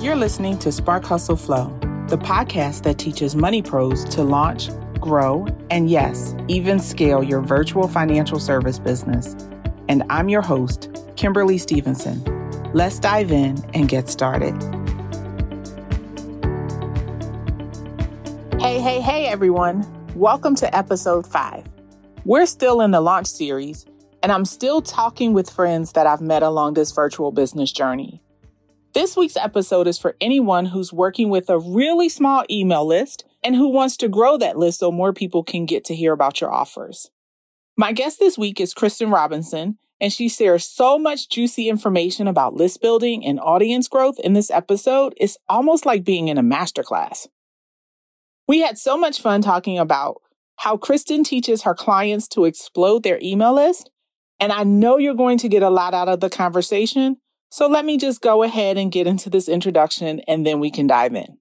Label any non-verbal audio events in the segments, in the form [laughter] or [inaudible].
You're listening to Spark Hustle Flow, the podcast that teaches money pros to launch, grow, and yes, even scale your virtual financial service business. And I'm your host, Kimberly Stevenson. Let's dive in and get started. Hey, hey, hey, everyone. Welcome to episode five. We're still in the launch series, and I'm still talking with friends that I've met along this virtual business journey. This week's episode is for anyone who's working with a really small email list and who wants to grow that list so more people can get to hear about your offers. My guest this week is Kristen Robinson, and she shares so much juicy information about list building and audience growth in this episode, it's almost like being in a masterclass. We had so much fun talking about how Kristen teaches her clients to explode their email list, and I know you're going to get a lot out of the conversation, so let me just go ahead and get into this introduction and then we can dive in.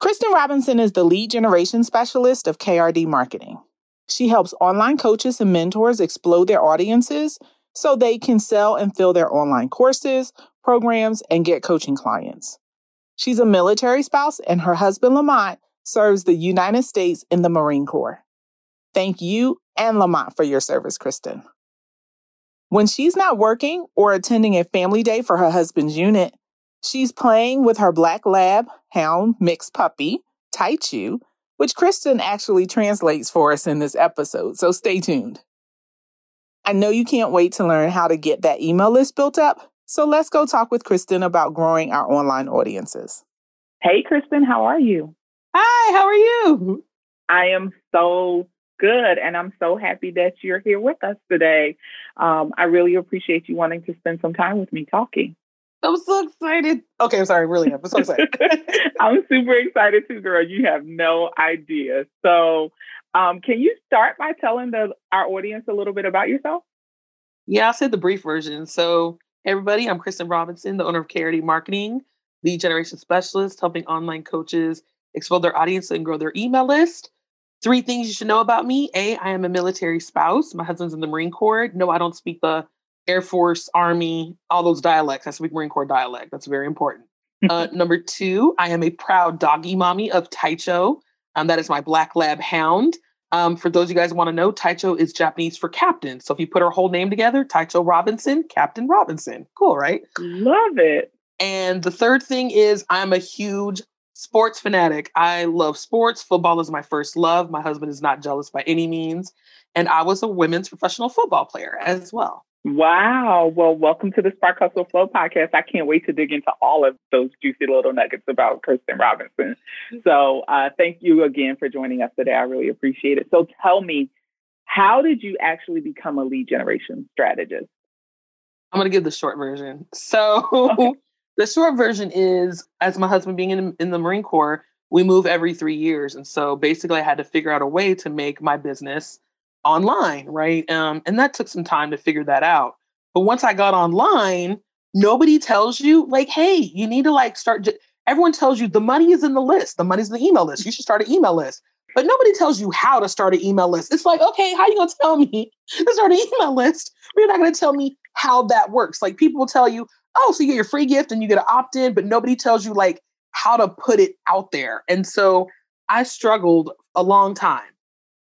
Kristen Robinson is the lead generation specialist of KRD Marketing. She helps online coaches and mentors explode their audiences so they can sell and fill their online courses, programs, and get coaching clients. She's a military spouse and her husband Lamont serves the United States in the Marine Corps. Thank you and Lamont for your service, Kristen. When she's not working or attending a family day for her husband's unit, she's playing with her black lab hound mixed puppy, Taicho, which Kristen actually translates for us in this episode, so stay tuned. I know you can't wait to learn how to get that email list built up, so let's go talk with Kristen about growing our online audiences. Hey, Kristen, how are you? Hi, how are you? I am so good. And I'm so happy that you're here with us today. Um, I really appreciate you wanting to spend some time with me talking. I'm so excited. Okay, I'm sorry, really, I'm so excited. [laughs] [laughs] I'm super excited too, girl. You have no idea. So, um, can you start by telling the our audience a little bit about yourself? Yeah, I'll say the brief version. So, everybody, I'm Kristen Robinson, the owner of KRD Marketing, lead generation specialist, helping online coaches explode their audience and grow their email list. Three things you should know about me. A, I am a military spouse. My husband's in the Marine Corps. No, I don't speak the Air Force, Army, all those dialects. I speak Marine Corps dialect. That's very important. Uh, [laughs] number two, I am a proud doggy mommy of Taicho. Um, that is my black lab hound. Um, for those of you guys want to know, Taicho is Japanese for captain. So if you put her whole name together, Taicho Robinson, Captain Robinson. Cool, right? Love it. And the third thing is I'm a huge sports fanatic. I love sports. Football is my first love. My husband is not jealous by any means. And I was a women's professional football player as well. Wow. Well, welcome to the Spark Hustle Flow podcast. I can't wait to dig into all of those juicy little nuggets about Kristen Robinson. So, uh, thank you again for joining us today. I really appreciate it. So, tell me, how did you actually become a lead generation strategist? I'm going to give the short version. So, okay. [laughs] The short version is, as my husband being in, in the Marine Corps, we move every three years. And so basically, I had to figure out a way to make my business online, right? Um, and that took some time to figure that out. But once I got online, nobody tells you, like, hey, you need to like start. J-. Everyone tells you the money is in the list, the money's in the email list. You should start an email list. But nobody tells you how to start an email list. It's like, okay, how you gonna tell me [laughs] to start an email list? You're not gonna tell me how that works. Like people will tell you, oh, so you get your free gift and you get an opt in, but nobody tells you like how to put it out there. And so I struggled a long time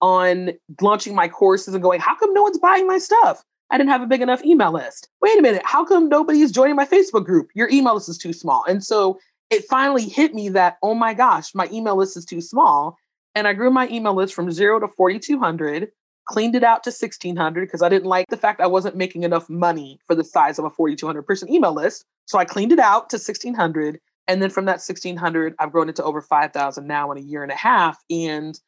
on launching my courses and going, how come no one's buying my stuff? I didn't have a big enough email list. Wait a minute, how come nobody is joining my Facebook group? Your email list is too small. And so it finally hit me that, oh my gosh, my email list is too small. And I grew my email list from zero to 4,200 cleaned it out to 1600 because I didn't like the fact I wasn't making enough money for the size of a 4200 person email list. So I cleaned it out to 1600 and then from that 1600 I've grown it to over 5000 now in a year and a half and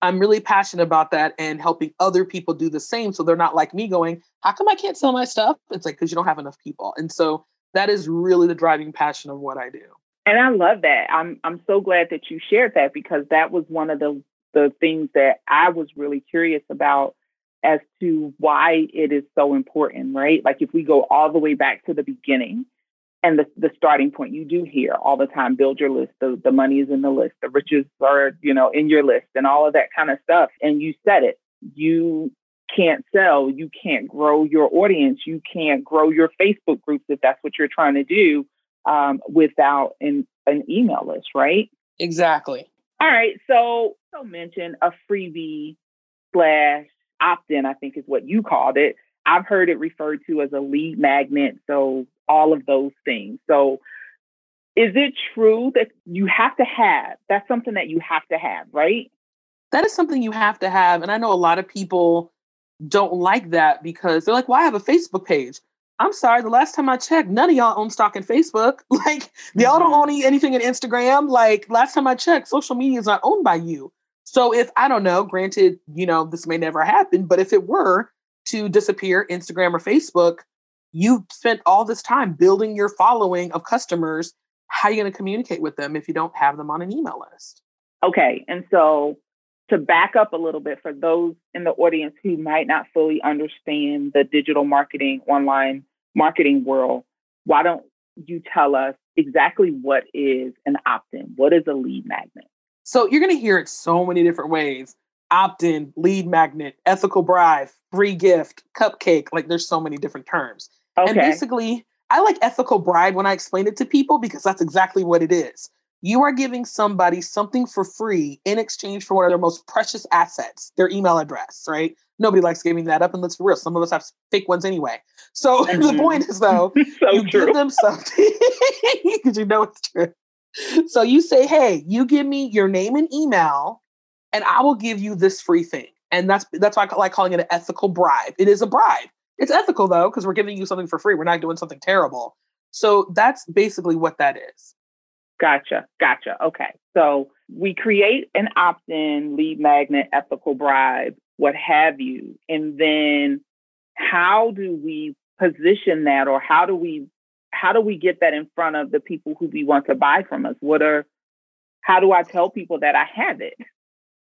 I'm really passionate about that and helping other people do the same so they're not like me going, how come I can't sell my stuff? It's like cuz you don't have enough people. And so that is really the driving passion of what I do. And I love that. I'm I'm so glad that you shared that because that was one of the the things that I was really curious about as to why it is so important, right? Like if we go all the way back to the beginning and the, the starting point, you do hear all the time, build your list, the, the money is in the list, the riches are, you know, in your list and all of that kind of stuff. And you said it, you can't sell, you can't grow your audience, you can't grow your Facebook groups if that's what you're trying to do um, without an, an email list, right? Exactly. All right. So, so mention a freebie slash opt in, I think is what you called it. I've heard it referred to as a lead magnet. So, all of those things. So, is it true that you have to have that's something that you have to have, right? That is something you have to have. And I know a lot of people don't like that because they're like, well, I have a Facebook page. I'm sorry, the last time I checked, none of y'all own stock in Facebook. [laughs] Like, y'all don't mm-hmm. own anything in Instagram. Like, last time I checked, social media is not owned by you. So, if I don't know, granted, you know, this may never happen, but if it were to disappear, Instagram or Facebook, you've spent all this time building your following of customers. How are you going to communicate with them if you don't have them on an email list? Okay. And so to back up a little bit for those in the audience who might not fully understand the digital marketing, online marketing world, why don't you tell us exactly what is an opt in? What is a lead magnet? So you're going to hear it so many different ways opt in, lead magnet, ethical bribe, free gift, cupcake. Like there's so many different terms. Okay. And basically, I like ethical bribe when I explain it to people because that's exactly what it is. You are giving somebody something for free in exchange for one of their most precious assets, their email address, right? Nobody likes giving that up, and let's be real, some of us have fake ones anyway. So [laughs] mm-hmm. the point is, though, [laughs] so you true. give them something [laughs] because you know it's true. So you say, "Hey, you give me your name and email, and I will give you this free thing." And that's that's why I like calling it an ethical bribe. It is a bribe. It's ethical though because we're giving you something for free. We're not doing something terrible. So that's basically what that is. Gotcha. Gotcha. Okay. So we create an opt in, lead magnet, ethical bribe, what have you. And then how do we position that or how do we how do we get that in front of the people who we want to buy from us? What are how do I tell people that I have it?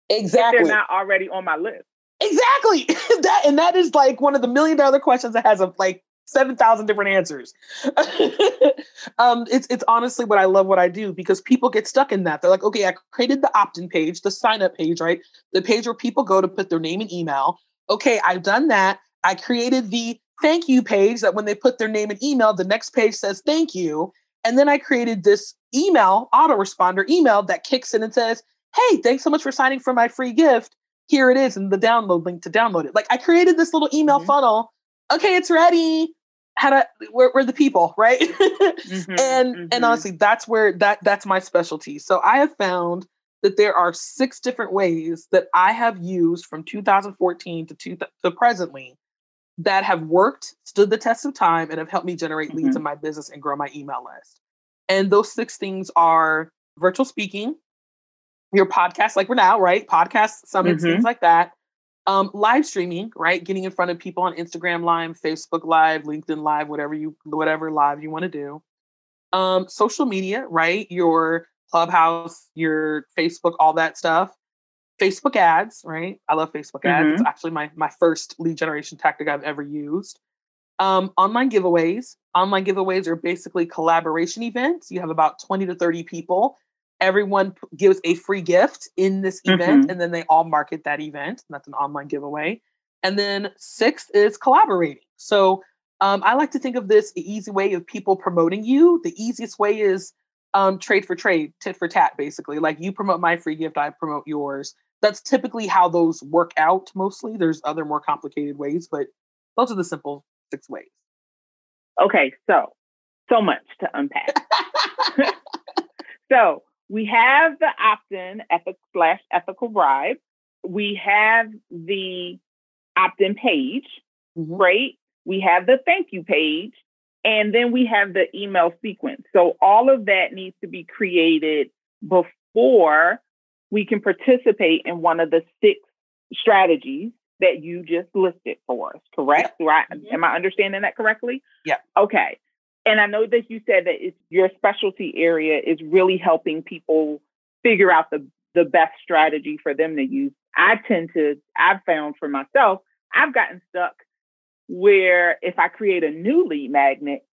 Exactly. If they're not already on my list. Exactly. [laughs] that and that is like one of the million dollar questions that has a like 7,000 different answers. [laughs] um, it's, it's honestly what I love what I do because people get stuck in that. They're like, okay, I created the opt in page, the sign up page, right? The page where people go to put their name and email. Okay, I've done that. I created the thank you page that when they put their name and email, the next page says thank you. And then I created this email, autoresponder email that kicks in and says, hey, thanks so much for signing for my free gift. Here it is, and the download link to download it. Like I created this little email mm-hmm. funnel okay, it's ready. How to we're, we're the people, right? mm-hmm, and mm-hmm. and honestly, that's where that that's my specialty. So I have found that there are six different ways that I have used from 2014 to, two, to presently that have worked, stood the test of time, and have helped me generate mm-hmm. leads in my business and grow my email list. And those six things are virtual speaking, your podcast, like we're now, right? Podcasts, summits, things mm-hmm. like that. Um, live streaming, right? Getting in front of people on Instagram Live, Facebook Live, LinkedIn Live, whatever you, whatever live you want to do. Um, social media, right? Your Clubhouse, your Facebook, all that stuff. Facebook ads, right? I love Facebook ads. Mm-hmm. It's actually my my first lead generation tactic I've ever used. Um, online giveaways. Online giveaways are basically collaboration events. You have about 20 to 30 people everyone gives a free gift in this event mm-hmm. and then they all market that event that's an online giveaway. And then sixth is collaborating. So um, i like to think of this the easy way of people promoting you. The easiest way is um, trade for trade tit for tat basically. Like you promote my free gift i promote yours. That's typically how those work out mostly. There's other more complicated ways but those are the simple six ways. Okay so so much to unpack. [laughs] [laughs] So we have the opt-in ethic slash ethical bribe. We have the opt-in page, mm-hmm. right? We have the thank you page, and then we have the email sequence. So all of that needs to be created before we can participate in one of the six strategies that you just listed for us, correct? Do I mm-hmm. am I understanding that correctly? Yeah. Okay and I know that you said that it's your specialty area is really helping people figure out the the best strategy for them to use. I tend to I've found for myself, I've gotten stuck where if I create a new lead magnet,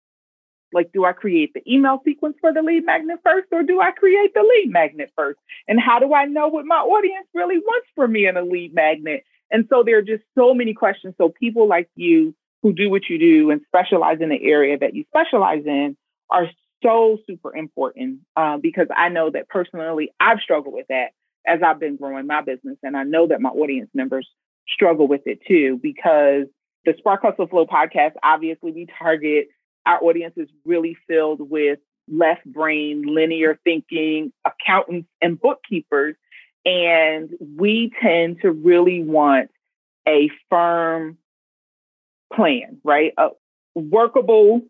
like do I create the email sequence for the lead magnet first or do I create the lead magnet first? And how do I know what my audience really wants from me in a lead magnet? And so there are just so many questions. So people like you who do what you do and specialize in the area that you specialize in are so super important uh, because I know that personally I've struggled with that as I've been growing my business. And I know that my audience members struggle with it too because the Spark Hustle Flow podcast, obviously, we target our audience is really filled with left brain, linear thinking accountants and bookkeepers. And we tend to really want a firm plan, right? A workable,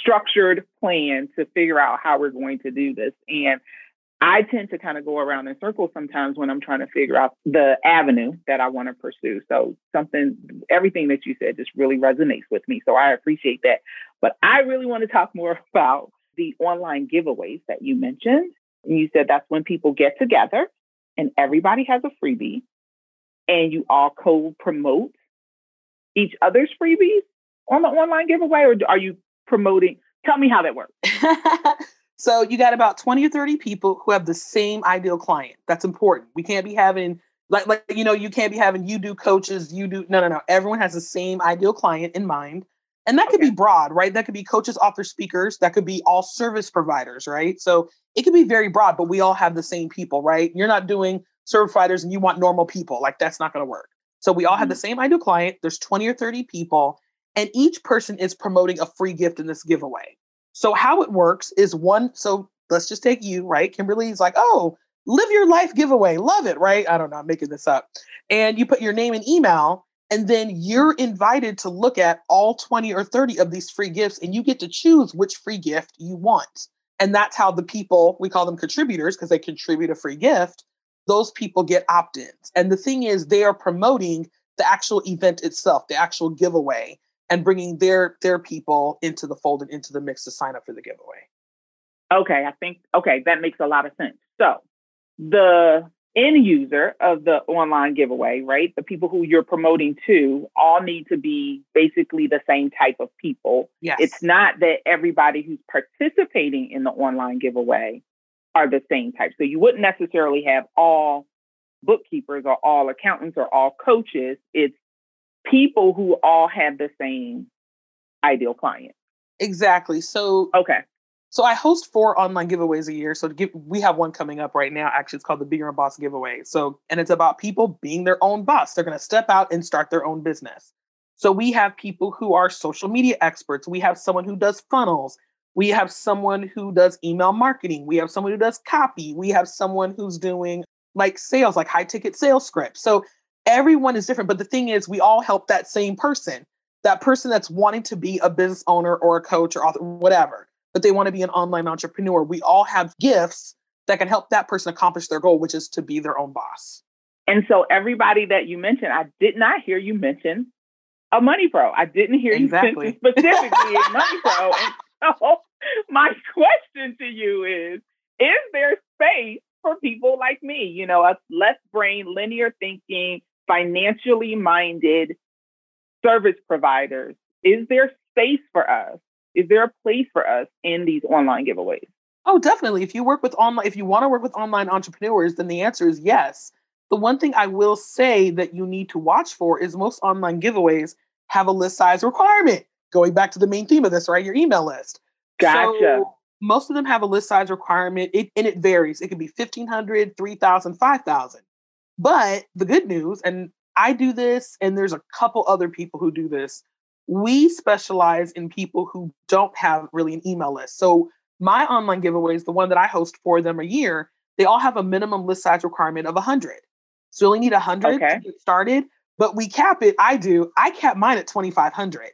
structured plan to figure out how we're going to do this. And I tend to kind of go around in circles sometimes when I'm trying to figure out the avenue that I want to pursue. So something, everything that you said just really resonates with me. So I appreciate that. But I really want to talk more [laughs] about the online giveaways that you mentioned. And you said that's when people get together and everybody has a freebie and you all co-promote each other's freebies on the online giveaway or are you promoting? Tell me how that works. [laughs] So you got about 20 or 30 people who have the same ideal client. That's important. We can't be having like like you know, you can't be having you do coaches, you do no no no. Everyone has the same ideal client in mind. And that could okay. be broad, right? That could be coaches, authors, speakers, that could be all service providers, right? So it could be very broad, but we all have the same people, right? You're not doing service providers and you want normal people. Like that's not going to work. So we all have the mm-hmm. same ideal client. There's 20 or 30 people, and each person is promoting a free gift in this giveaway. So how it works is one. So let's just take you, right? Kimberly's like, oh, live your life giveaway, love it, right? I don't know, I'm making this up. And you put your name and email, and then you're invited to look at all 20 or 30 of these free gifts, and you get to choose which free gift you want. And that's how the people, we call them contributors because they contribute a free gift, those people get opt ins. And the thing is, they are promoting the actual event itself, the actual giveaway and bringing their their people into the fold and into the mix to sign up for the giveaway. Okay, I think okay, that makes a lot of sense. So the end user of the online giveaway, right? The people who you're promoting to all need to be basically the same type of people. Yes. It's not that everybody who's participating in the online giveaway are the same type. So you wouldn't necessarily have all bookkeepers or all accountants or all coaches. It's people who all have the same ideal client. Exactly. So okay. So I host four online giveaways a year. So give, we have one coming up right now. Actually, it's called the Be Your Own Boss giveaway. So and it's about people being their own boss. They're going to step out and start their own business. So we have people who are social media experts. We have someone who does funnels. We have someone who does email marketing. We have someone who does copy. We have someone who's doing like sales, like high ticket sales scripts. So everyone is different. But the thing is, we all help that same person, that person that's wanting to be a business owner or a coach or author, whatever, but they want to be an online entrepreneur. We all have gifts that can help that person accomplish their goal, which is to be their own boss. And so, everybody that you mentioned, I did not hear you mention a money pro. I didn't hear exactly. you mention specifically a money pro. And so, [laughs] my question to you is Is there space for people like me, you know, us left brain, linear thinking, financially minded service providers? Is there space for us? Is there a place for us in these online giveaways? Oh, definitely. If you work with online, if you want to work with online entrepreneurs, then the answer is yes. The one thing I will say that you need to watch for is most online giveaways have a list size requirement. Going back to the main theme of this, right? Your email list. Gotcha. So most of them have a list size requirement, it, and it varies. It could be 1,500, 3,000, 5,000. But the good news, and I do this, and there's a couple other people who do this. We specialize in people who don't have really an email list. So my online giveaways, the one that I host for them a year, they all have a minimum list size requirement of 100. So you only need 100 okay. to get started. But we cap it. I do. I cap mine at 2,500.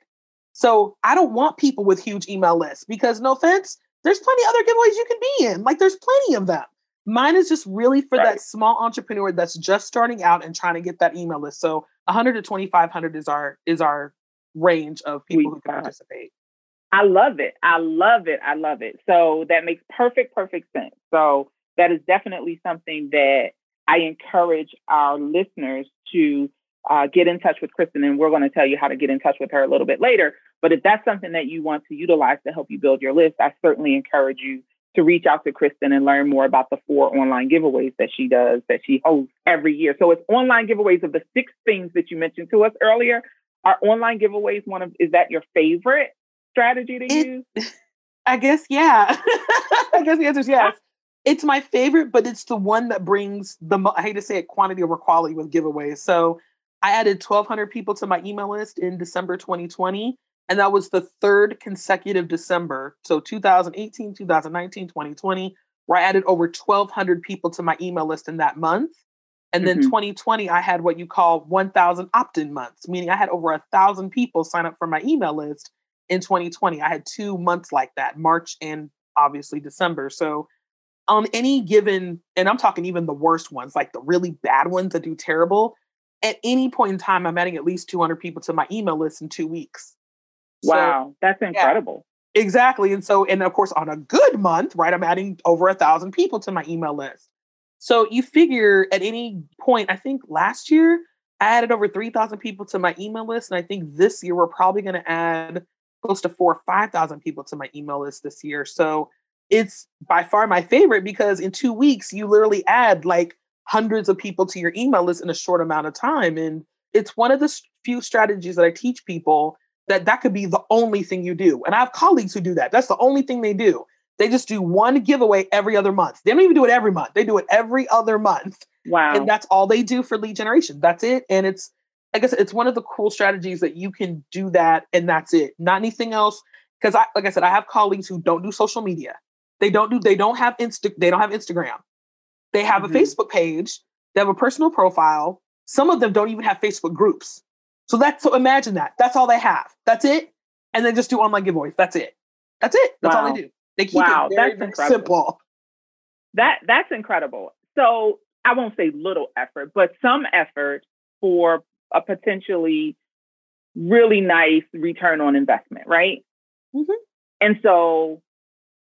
So I don't want people with huge email lists because, no offense, there's plenty other giveaways you can be in. Like there's plenty of them. Mine is just really for right. that small entrepreneur that's just starting out and trying to get that email list. So 100 to 2500 is our is our range of people who can participate. I love it. I love it. I love it. So that makes perfect perfect sense. So that is definitely something that I encourage our listeners to uh, get in touch with Kristen, and we're going to tell you how to get in touch with her a little bit later. But if that's something that you want to utilize to help you build your list, I certainly encourage you to reach out to Kristen and learn more about the four online giveaways that she does, that she hosts every year. So it's online giveaways of the six things that you mentioned to us earlier. Are online giveaways one of, is that your favorite strategy to it, use? I guess yeah. [laughs] I guess the answer is yes. It's my favorite, but it's the one that brings the I hate to say it quantity over quality with giveaways. So I added 1,200 people to my email list in December 2020, and that was the third consecutive December. So 2018, 2019, 2020, where I added over 1,200 people to my email list in that month. And then mm-hmm. 2020, I had what you call 1,000 opt in months, meaning I had over a thousand people sign up for my email list in 2020. I had two months like that, March and obviously December. So on any given, and I'm talking even the worst ones, like the really bad ones that do terrible, at any point in time, I'm adding at least 200 people to my email list in two weeks. Wow, so, that's incredible. Yeah, exactly. And so, and of course, on a good month, right, I'm adding over a thousand people to my email list. So you figure at any point, I think last year I added over 3,000 people to my email list. And I think this year we're probably going to add close to four or 5,000 people to my email list this year. So it's by far my favorite because in two weeks, you literally add like hundreds of people to your email list in a short amount of time. And it's one of the few strategies that I teach people that that could be the only thing you do. And I have colleagues who do that. That's the only thing they do. They just do one giveaway every other month. They don't even do it every month. They do it every other month. Wow. And that's all they do for lead generation. That's it. And it's, I guess it's one of the cool strategies that you can do that and that's it. Not anything else. Because I like I said, I have colleagues who don't do social media. They don't do, they don't have Insta, they don't have Instagram. They have mm-hmm. a Facebook page, they have a personal profile. Some of them don't even have Facebook groups. So that's so imagine that. That's all they have. That's it. And they just do online giveaways. That's it. That's it. That's wow. all they do. They keep wow, it very, that's very simple. That that's incredible. So I won't say little effort, but some effort for a potentially really nice return on investment, right? Mm-hmm. And so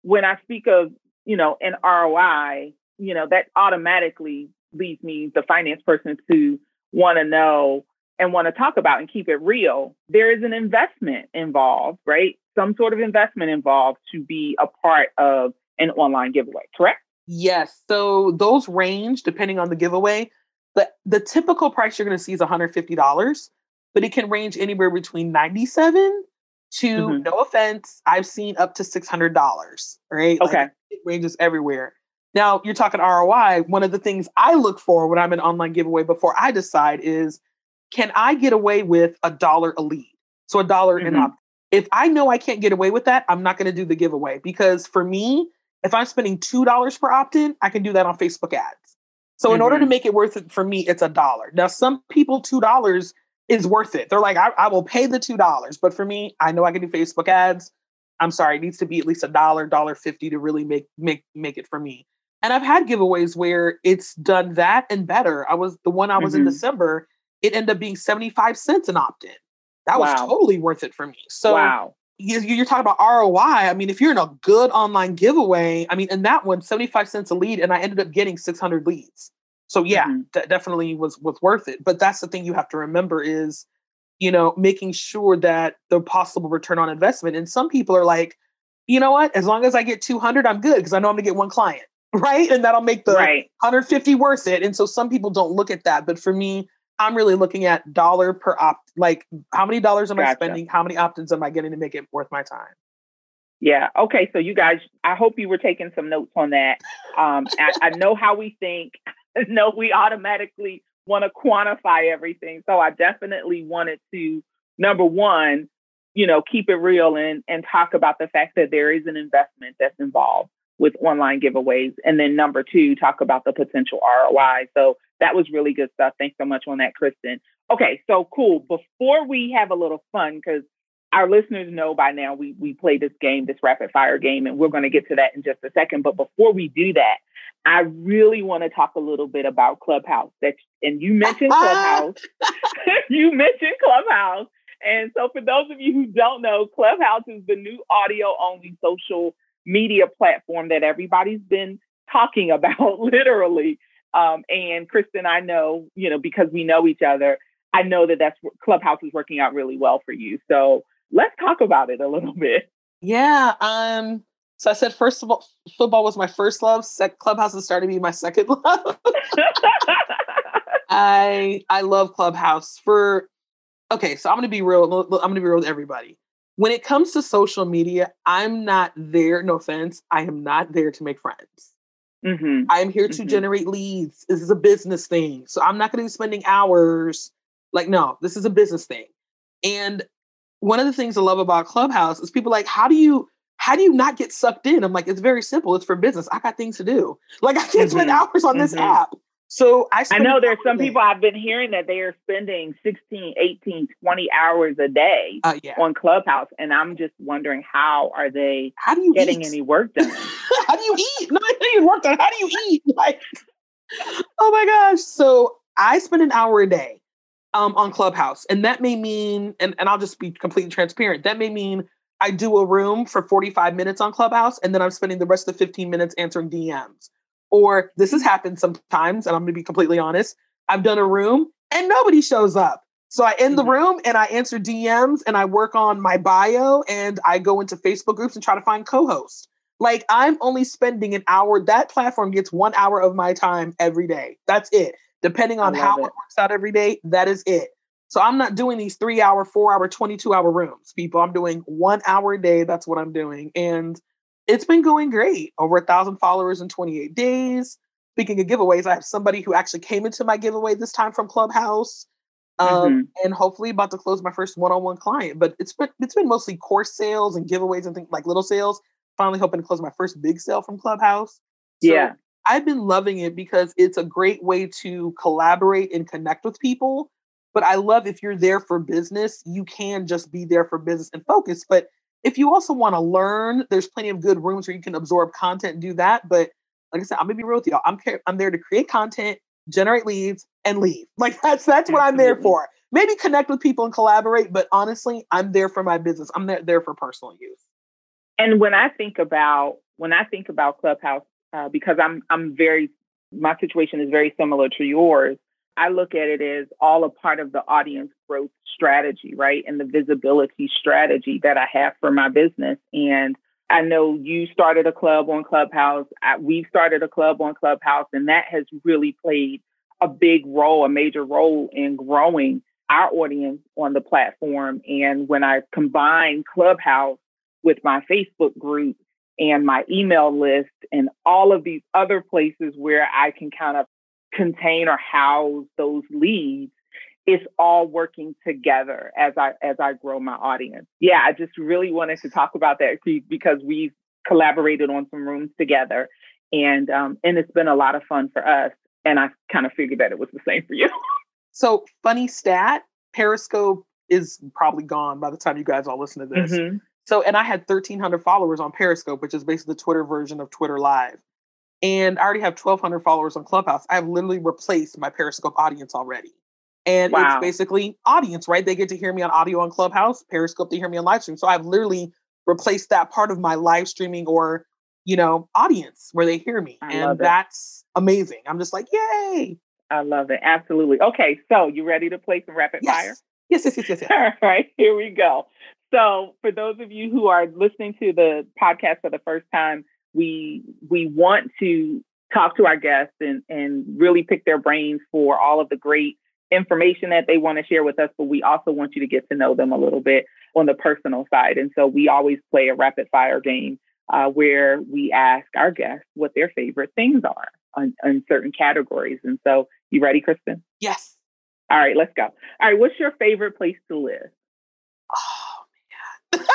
when I speak of, you know, an ROI, you know, that automatically leads me, the finance person, to want to know and want to talk about and keep it real. There is an investment involved, right? some sort of investment involved to be a part of an online giveaway, correct? Yes. So those range depending on the giveaway. The, the typical price you're going to see is $150, but it can range anywhere between 97 to, mm-hmm. no offense, I've seen up to $600, right? Okay. Like it ranges everywhere. Now, you're talking ROI. One of the things I look for when I'm an online giveaway before I decide is can I get away with a dollar a lead? So a dollar mm-hmm. in opt if I know I can't get away with that, I'm not going to do the giveaway because for me, if I'm spending $2 per opt in, I can do that on Facebook ads. So mm-hmm. in order to mm-hmm. make it worth it for me, it's a dollar. Now, some people, $2 is worth it. They're like, I, I will pay the $2. But for me, I know I can do Facebook ads. I'm sorry, it needs to be at least a dollar, dollar fifty to really make make make it for me. And I've had giveaways where it's done that and better. I was the one I was mm-hmm. in December, it ended up being 75 cents an opt-in. That wow. was totally worth it for me. So wow. You're talking about ROI. I mean, if you're in a good online giveaway, I mean, in that one, 75 cents a lead, and I ended up getting 600 leads. So yeah, mm-hmm. d- definitely was was worth it. But that's the thing you have to remember is, you know, making sure that the possible return on investment. And some people are like, you know what? As long as I get 200, I'm good because I know I'm gonna get one client, right? And that'll make the right. 150 worth it. And so some people don't look at that, but for me, I'm really looking at dollar per opt, like how many dollars am gotcha. I spending? How many opt-ins am I getting to make it worth my time? Yeah. Okay. So you guys, I hope you were taking some notes on that. Um, I, I know how we think. [laughs] no, we automatically want to quantify everything. So I definitely wanted to number one, you know, keep it real and and talk about the fact that there is an investment that's involved with online giveaways. And then number two, talk about the potential ROI. So that was really good stuff. Thanks so much on that, Kristen. Okay, so cool. Before we have a little fun, because our listeners know by now we we play this game, this rapid fire game, and we're going to get to that in just a second. But before we do that, I really want to talk a little bit about Clubhouse. That and you mentioned [laughs] Clubhouse. [laughs] you mentioned Clubhouse. And so for those of you who don't know, Clubhouse is the new audio only social media platform that everybody's been talking [laughs] about literally. Um, and Kristen, I know, you know, because we know each other, I know that that's Clubhouse is working out really well for you. So let's talk about it a little [laughs] bit. Yeah. Um, so I said, first of all, football was my first love. Sec- Clubhouse has started to be my second [laughs] love. I I love Clubhouse for. Okay, so I'm gonna be real. I'm gonna be real with everybody. When it comes to social media, I'm not there, no offense, I am not there to make friends. Mm-hmm. I'm here to mm-hmm. generate leads. This is a business thing. So I'm not going to be spending hours. Like, no, this is a business thing. And one of the things I love about Clubhouse is people like, how do you how do you not get sucked in? I'm like, it's very simple. It's for business. I got things to do. Like I can't mm-hmm. spend hours on this mm-hmm. app. So I, I know there's some people I've been hearing that they are spending 16, 18, 20 hours a day uh, yeah. on Clubhouse. And I'm just wondering how are they how do you getting eat? any work done? [laughs] how do you eat? No, you work done. How do you eat? [laughs] Like, oh my gosh. So I spend an hour a day um, on Clubhouse. And that may mean, and, and I'll just be completely transparent, that may mean I do a room for 45 minutes on Clubhouse, and then I'm spending the rest of the 15 minutes answering DMs or this has happened sometimes, and I'm going to be completely honest. I've done a room and nobody shows up. So I end the mm-hmm. room and I answer DMs and I work on my bio and I go into Facebook groups and try to find co hosts. Like I'm only spending an hour. That platform gets one hour of my time every day. That's it. Depending on how it. it works out every day, that is it. So I'm not doing these three hour, four hour, 22 hour rooms, people. I'm doing one hour a day. That's what I'm doing. And it's been going great. Over a thousand followers in 28 days. Speaking of giveaways, I have somebody who actually came into my giveaway this time from Clubhouse. Um, mm-hmm. and hopefully about to close my first one-on-one client. But it's been it's been mostly course sales and giveaways and things like little sales. Finally hoping to close my first big sale from Clubhouse. So yeah. I've been loving it because it's a great way to collaborate and connect with people. But I love if you're there for business, you can just be there for business and focus. But if you also want to learn, there's plenty of good rooms where you can absorb content and do that. But like I said, I'm gonna be real with y'all. I'm I'm there to create content, generate leads, and leave. [laughs] Like that's that's what I'm there for. Maybe connect with people and collaborate, but honestly, I'm there for my business. I'm there, there for personal use. And when I think about when I think about Clubhouse, uh, because I'm I'm very my situation is very similar to yours. I look at it as all a part of the audience growth strategy, right? And the visibility strategy that I have for my business. And I know you started a club on Clubhouse. I, we've started a club on Clubhouse, and that has really played a big role, a major role in growing our audience on the platform. And when I combine Clubhouse with my Facebook group and my email list and all of these other places where I can kind of contain or house those leads it's all working together as I as I grow my audience. Yeah, I just really wanted to talk about that because we've collaborated on some rooms together, and um, and it's been a lot of fun for us. And I kind of figured that it was the same for you. [laughs] so funny stat: Periscope is probably gone by the time you guys all listen to this. Mm-hmm. So, and I had 1,300 followers on Periscope, which is basically the Twitter version of Twitter Live. And I already have 1,200 followers on Clubhouse. I've literally replaced my Periscope audience already. And wow. it's basically audience, right? They get to hear me on audio on Clubhouse, Periscope, they hear me on live stream. So I've literally replaced that part of my live streaming or, you know, audience where they hear me. I and that's amazing. I'm just like, yay. I love it. Absolutely. Okay. So you ready to play some rapid yes. fire? Yes, yes, yes, yes, yes. [laughs] All right. Here we go. So for those of you who are listening to the podcast for the first time, we we want to talk to our guests and and really pick their brains for all of the great information that they want to share with us, but we also want you to get to know them a little bit on the personal side. And so we always play a rapid fire game uh, where we ask our guests what their favorite things are on, on certain categories. And so, you ready, Kristen? Yes. All right, let's go. All right, what's your favorite place to live? Oh man.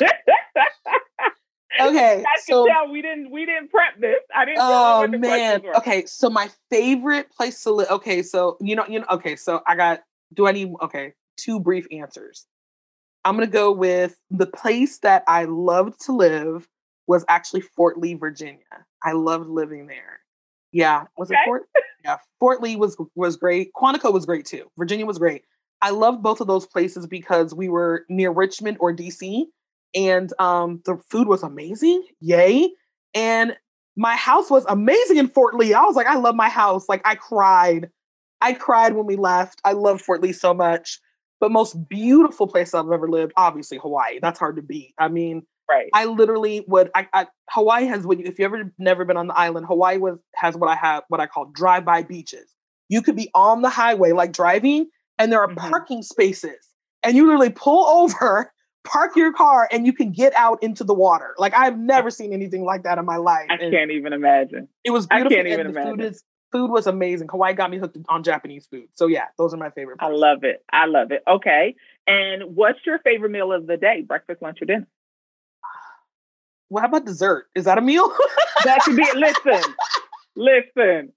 [laughs] [laughs] okay, [laughs] I so tell we didn't we didn't prep this. I didn't. Oh man. Okay, so my favorite place to live. Okay, so you know you know. Okay, so I got. Do I need? Okay, two brief answers. I'm gonna go with the place that I loved to live was actually Fort Lee, Virginia. I loved living there. Yeah, was okay. it Fort? Yeah, Fort Lee was was great. Quantico was great too. Virginia was great. I loved both of those places because we were near Richmond or DC, and um, the food was amazing. Yay! And my house was amazing in Fort Lee. I was like, I love my house. Like I cried. I cried when we left. I love Fort Lee so much. But most beautiful place I've ever lived, obviously Hawaii. That's hard to beat. I mean, right. I literally would. I, I Hawaii has what if you ever never been on the island, Hawaii was has what I have what I call drive-by beaches. You could be on the highway like driving, and there are mm-hmm. parking spaces, and you literally pull [laughs] over park your car and you can get out into the water. Like I've never seen anything like that in my life. I And can't even imagine. It was beautiful. I can't even imagine. Food, is, food was amazing. Hawaii got me hooked on Japanese food. So yeah, those are my favorite. I love it. I love it. Okay. And what's your favorite meal of the day? Breakfast, lunch, or dinner? Well, how about dessert? Is that a meal? That could be it. [laughs] listen. listen.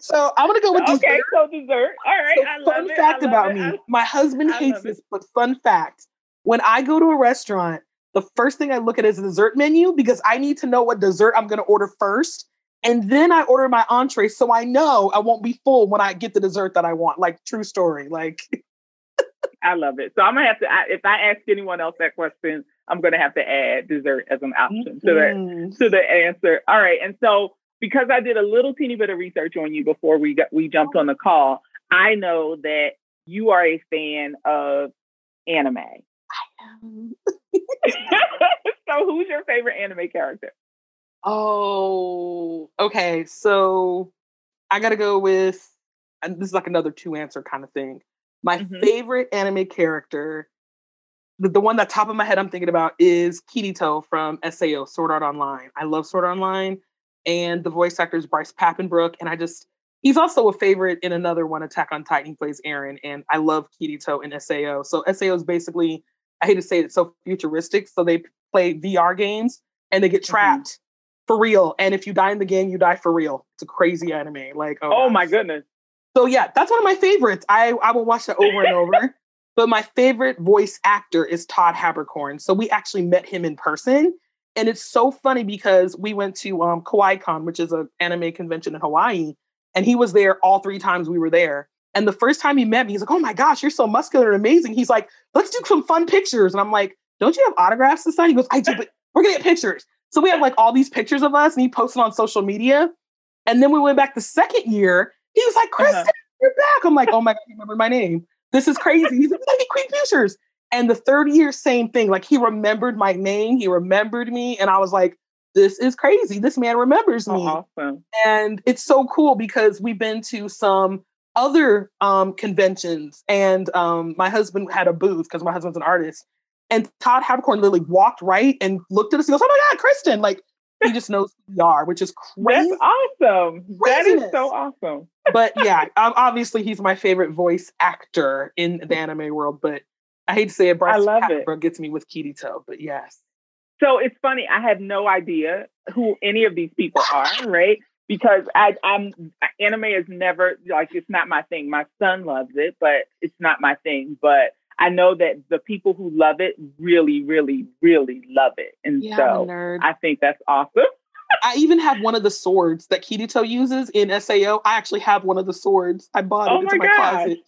So I'm gonna go with dessert. Okay, so dessert. All right. So I love fun it. fact about it. me: I- my husband I hates love it. this, but fun fact: when I go to a restaurant, the first thing I look at is the dessert menu because I need to know what dessert I'm to order first, and then I order my entree so I know I won't be full when I get the dessert that I want. Like true story. Like [laughs] I love it. So I'm gonna have to. I, if I ask anyone else that question, I'm gonna have to add dessert as an option to that mm, to the answer. All right. And so because I did a little teeny bit of research on you before we got we jumped on the call, I know that you are a fan of anime. I am. [laughs] so who's your favorite anime character? Oh, okay. So I got to go with, and this is like another two answer kind of thing. My Mhm. favorite anime character, the, the one that top of my head I'm thinking about is Kirito from SAO, Sword Art Online. I love Sword Art Online, and the voice actor is Bryce Papenbrook, and I just, he's also a favorite in another one, Attack on Titan. He plays Eren, and I love Kirito in SAO. So SAO is basically, I hate to say it, it's so futuristic. So they play VR games and they get Mhm. trapped for real. And if you die in the game, you die for real. It's a crazy anime. Like, oh, Oh, my goodness. So yeah, that's one of my favorites. I I will watch that over and over. [laughs] But my favorite voice actor is Todd Haberkorn. So we actually met him in person. And it's so funny because we went to um, Kawaii Kon, which is an anime convention in Hawaii, and he was there all three times we were there. And the first time he met me, he's like, "Oh my gosh, you're so muscular and amazing." He's like, "Let's do some fun pictures." And I'm like, "Don't you have autographs to sign?" He goes, "I do, but we're gonna get pictures." So we have like all these pictures of us, and he posted on social media. And then we went back the second year. He was like, "Kristen, Uh-huh. you're back." I'm like, "Oh my god, he remembered my name. This is crazy." He's like, "We gotta get pictures." And the third year, same thing. Like he remembered my name, he remembered me, and I was like, "This is crazy. This man remembers me." Oh, awesome. and it's so cool because we've been to some other um, conventions and um, my husband had a booth because my husband's an artist and todd haberkorn literally walked right and looked at us and goes oh my god kristen like he just knows who we are which is crazy That's awesome. That is so awesome. but yeah um, obviously he's my favorite voice actor in the anime world but i hate to say it Bryce love it. Papenbrook gets me with kirito but yes So it's funny. I have no idea who any of these people are, right? Because I, I'm anime is never like it's not my thing. My son loves it, but it's not my thing. But I know that the people who love it really, really, really love it, and yeah I'm a so nerd. I think that's awesome. I even have one of the swords that Kirito uses in SAO. I actually have one of the swords. I bought it Oh into my my closet.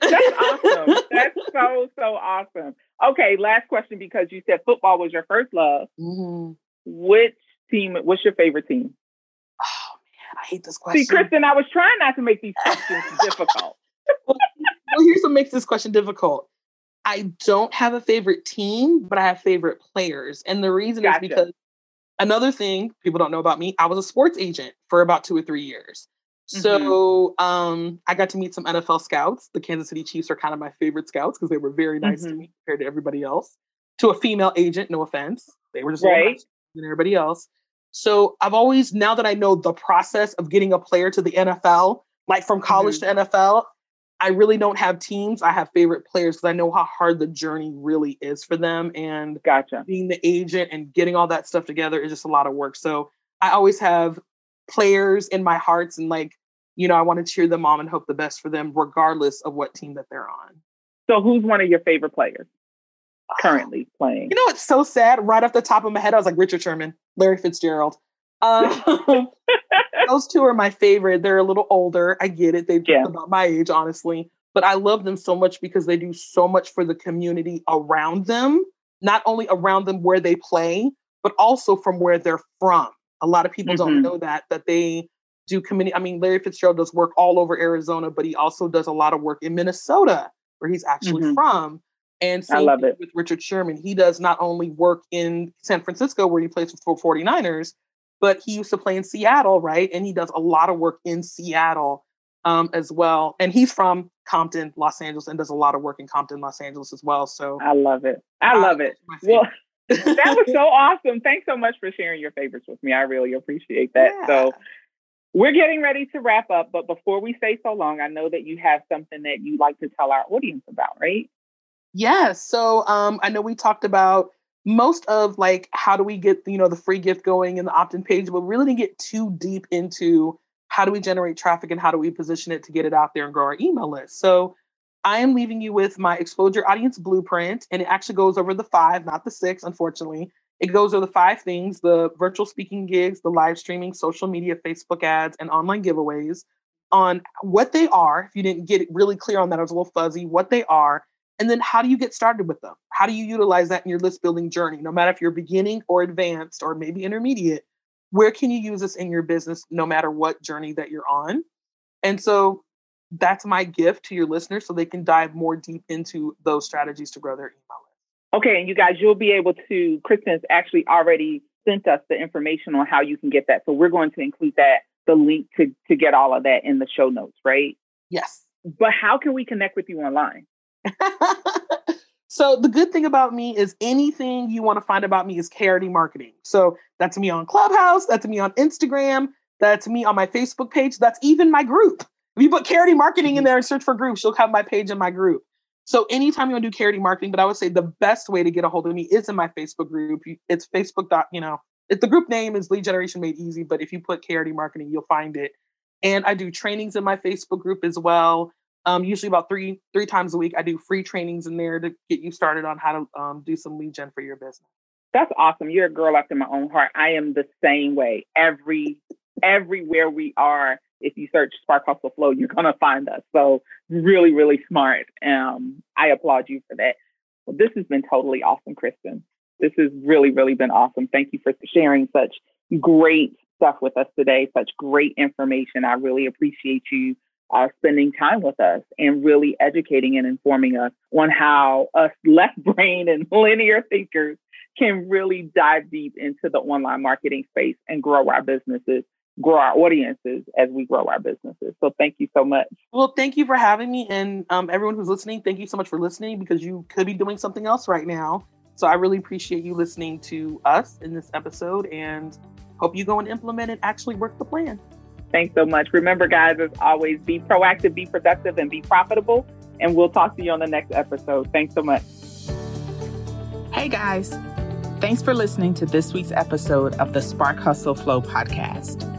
That's awesome. [laughs] That's so so awesome. Okay, last question because you said football was your first love. Mhm. Which team? What's your favorite team? Oh man, I hate this question. See, Kristen, I was trying not to make these questions [laughs] difficult. well, here's what makes this question difficult. I don't have a favorite team, but I have favorite players. And the reason Gotcha. is because another thing people don't know about me, I was a sports agent for about two or three years. So um, I got to meet some NFL scouts. The Kansas City Chiefs are kind of my favorite scouts because they were very nice to Mhm. me compared to everybody else. To a female agent, no offense. They were just Right. nicer than everybody else. So I've always, now that I know the process of getting a player to the NFL, like from college to NFL, I really don't have teams. I have favorite players because I know how hard the journey really is for them. And Gotcha. being the agent and getting all that stuff together is just a lot of work. So I always have players in my hearts and like, you know, I want to cheer them on and hope the best for them, regardless of what team that they're on. So, who's one of your favorite players ah. currently playing? You know, it's so sad. Right off the top of my head, I was like Richard Sherman, Larry Fitzgerald. Um, [laughs] those two are my favorite. They're a little older. I get it. They're Yeah. about my age, honestly. But I love them so much because they do so much for the community around them, not only around them where they play, but also from where they're from. A lot of people Mhm. don't know that, that they do community. I mean, Larry Fitzgerald does work all over Arizona, but he also does a lot of work in Minnesota, where he's actually Mhm. from. And I same love thing it. with Richard Sherman. He does not only work in San Francisco, where he plays for 49ers, but he used to play in Seattle, right? And he does a lot of work in Seattle. um, as well. And he's from Compton, Los Angeles, and does a lot of work in Compton, Los Angeles as well. So I love it. I love it. Well, [laughs] that was so awesome. Thanks so much for sharing your favorites with me. I really appreciate that. Yeah. So we're getting ready to wrap up, but before we say so long, I know that you have something that you like to tell our audience about, right? Yes. So um, I know we talked about most of like how do we get you know the free gift going in the opt-in page, but really didn't get too deep into how do we generate traffic and how do we position it to get it out there and grow our email list. So I am leaving you with my explode your audience blueprint, and it actually goes over the five, not the six, unfortunately. It goes over the five things the virtual speaking gigs, the live streaming, social media, Facebook ads, and online giveaways on what they are. If you didn't get really clear on that, I was a little fuzzy, what they are. And then how do you get started with them? How do you utilize that in your list building journey? No matter if you're beginning or advanced or maybe intermediate, where can you use this in your business no matter what journey that you're on? And so that's my gift to your listeners so they can dive more deep into those strategies to grow their email list. Okay, and you guys, you'll be able to, Kristen's actually already sent us the information on how you can get that. So we're going to include that, the link to, to get all of that in the show notes, right? Yes. But how can we connect with you online? [laughs] so the good thing about me is anything you want to find about me is KRD marketing. So that's me on Clubhouse, that's me on Instagram, that's me on my Facebook page, that's even my group. If you put KRD marketing in mm-hmm. there and search for groups, you'll have my page and my group. So anytime you want to do KRD marketing, but I would say the best way to get a hold of me is in my Facebook group. It's Facebook. Dot, you know, it, the group name is Lead Generation Made Easy, but if you put KRD marketing, you'll find it. And I do trainings in my Facebook group as well. Um, usually about three three times a week. I do free trainings in there to get you started on how to um, do some lead gen for your business. That's awesome. You're a girl after my own heart. I am the same way. Every everywhere we are, if you search Spark Hustle Flow, you're to find us. So really, really smart. Um, I applaud you for that. Well, this has been totally awesome, Kristen. This has really, really been awesome. Thank you for sharing such great stuff with us today, such great information. I really appreciate you uh, spending time with us and really educating and informing us on how us left brain and [laughs] linear thinkers can really dive deep into the online marketing space and grow our businesses grow our audiences as we grow our businesses. So thank you so much. Well, thank you for having me. And um, everyone who's listening, thank you so much for listening because you could be doing something else right now. So I really appreciate you listening to us in this episode and hope you go and implement and actually work the plan. Thanks so much. Remember, guys, as always, be proactive, be productive, and be profitable. And we'll talk to you on the next episode. Thanks so much. Hey, guys. Thanks for listening to this week's episode of the Spark Hustle Flow podcast.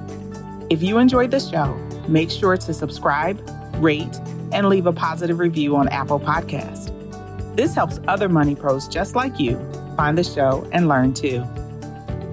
If you enjoyed the show, make sure to subscribe, rate, and leave a positive review on Apple Podcasts. This helps other money pros just like you find the show and learn too.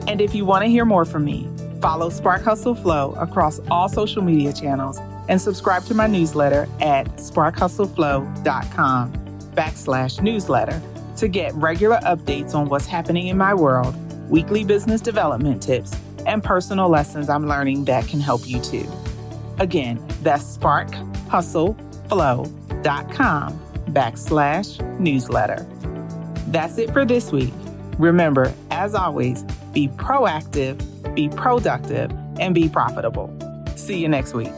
And if you want to hear more from me, follow Spark Hustle Flow across all social media channels and subscribe to my newsletter at sparkhustleflow.com backslash newsletter to get regular updates on what's happening in my world, weekly business development tips, and personal lessons I'm learning that can help you too. Again, that's sparkhustleflow.com backslash newsletter. That's it for this week. Remember, as always, be proactive, be productive, and be profitable. See you next week.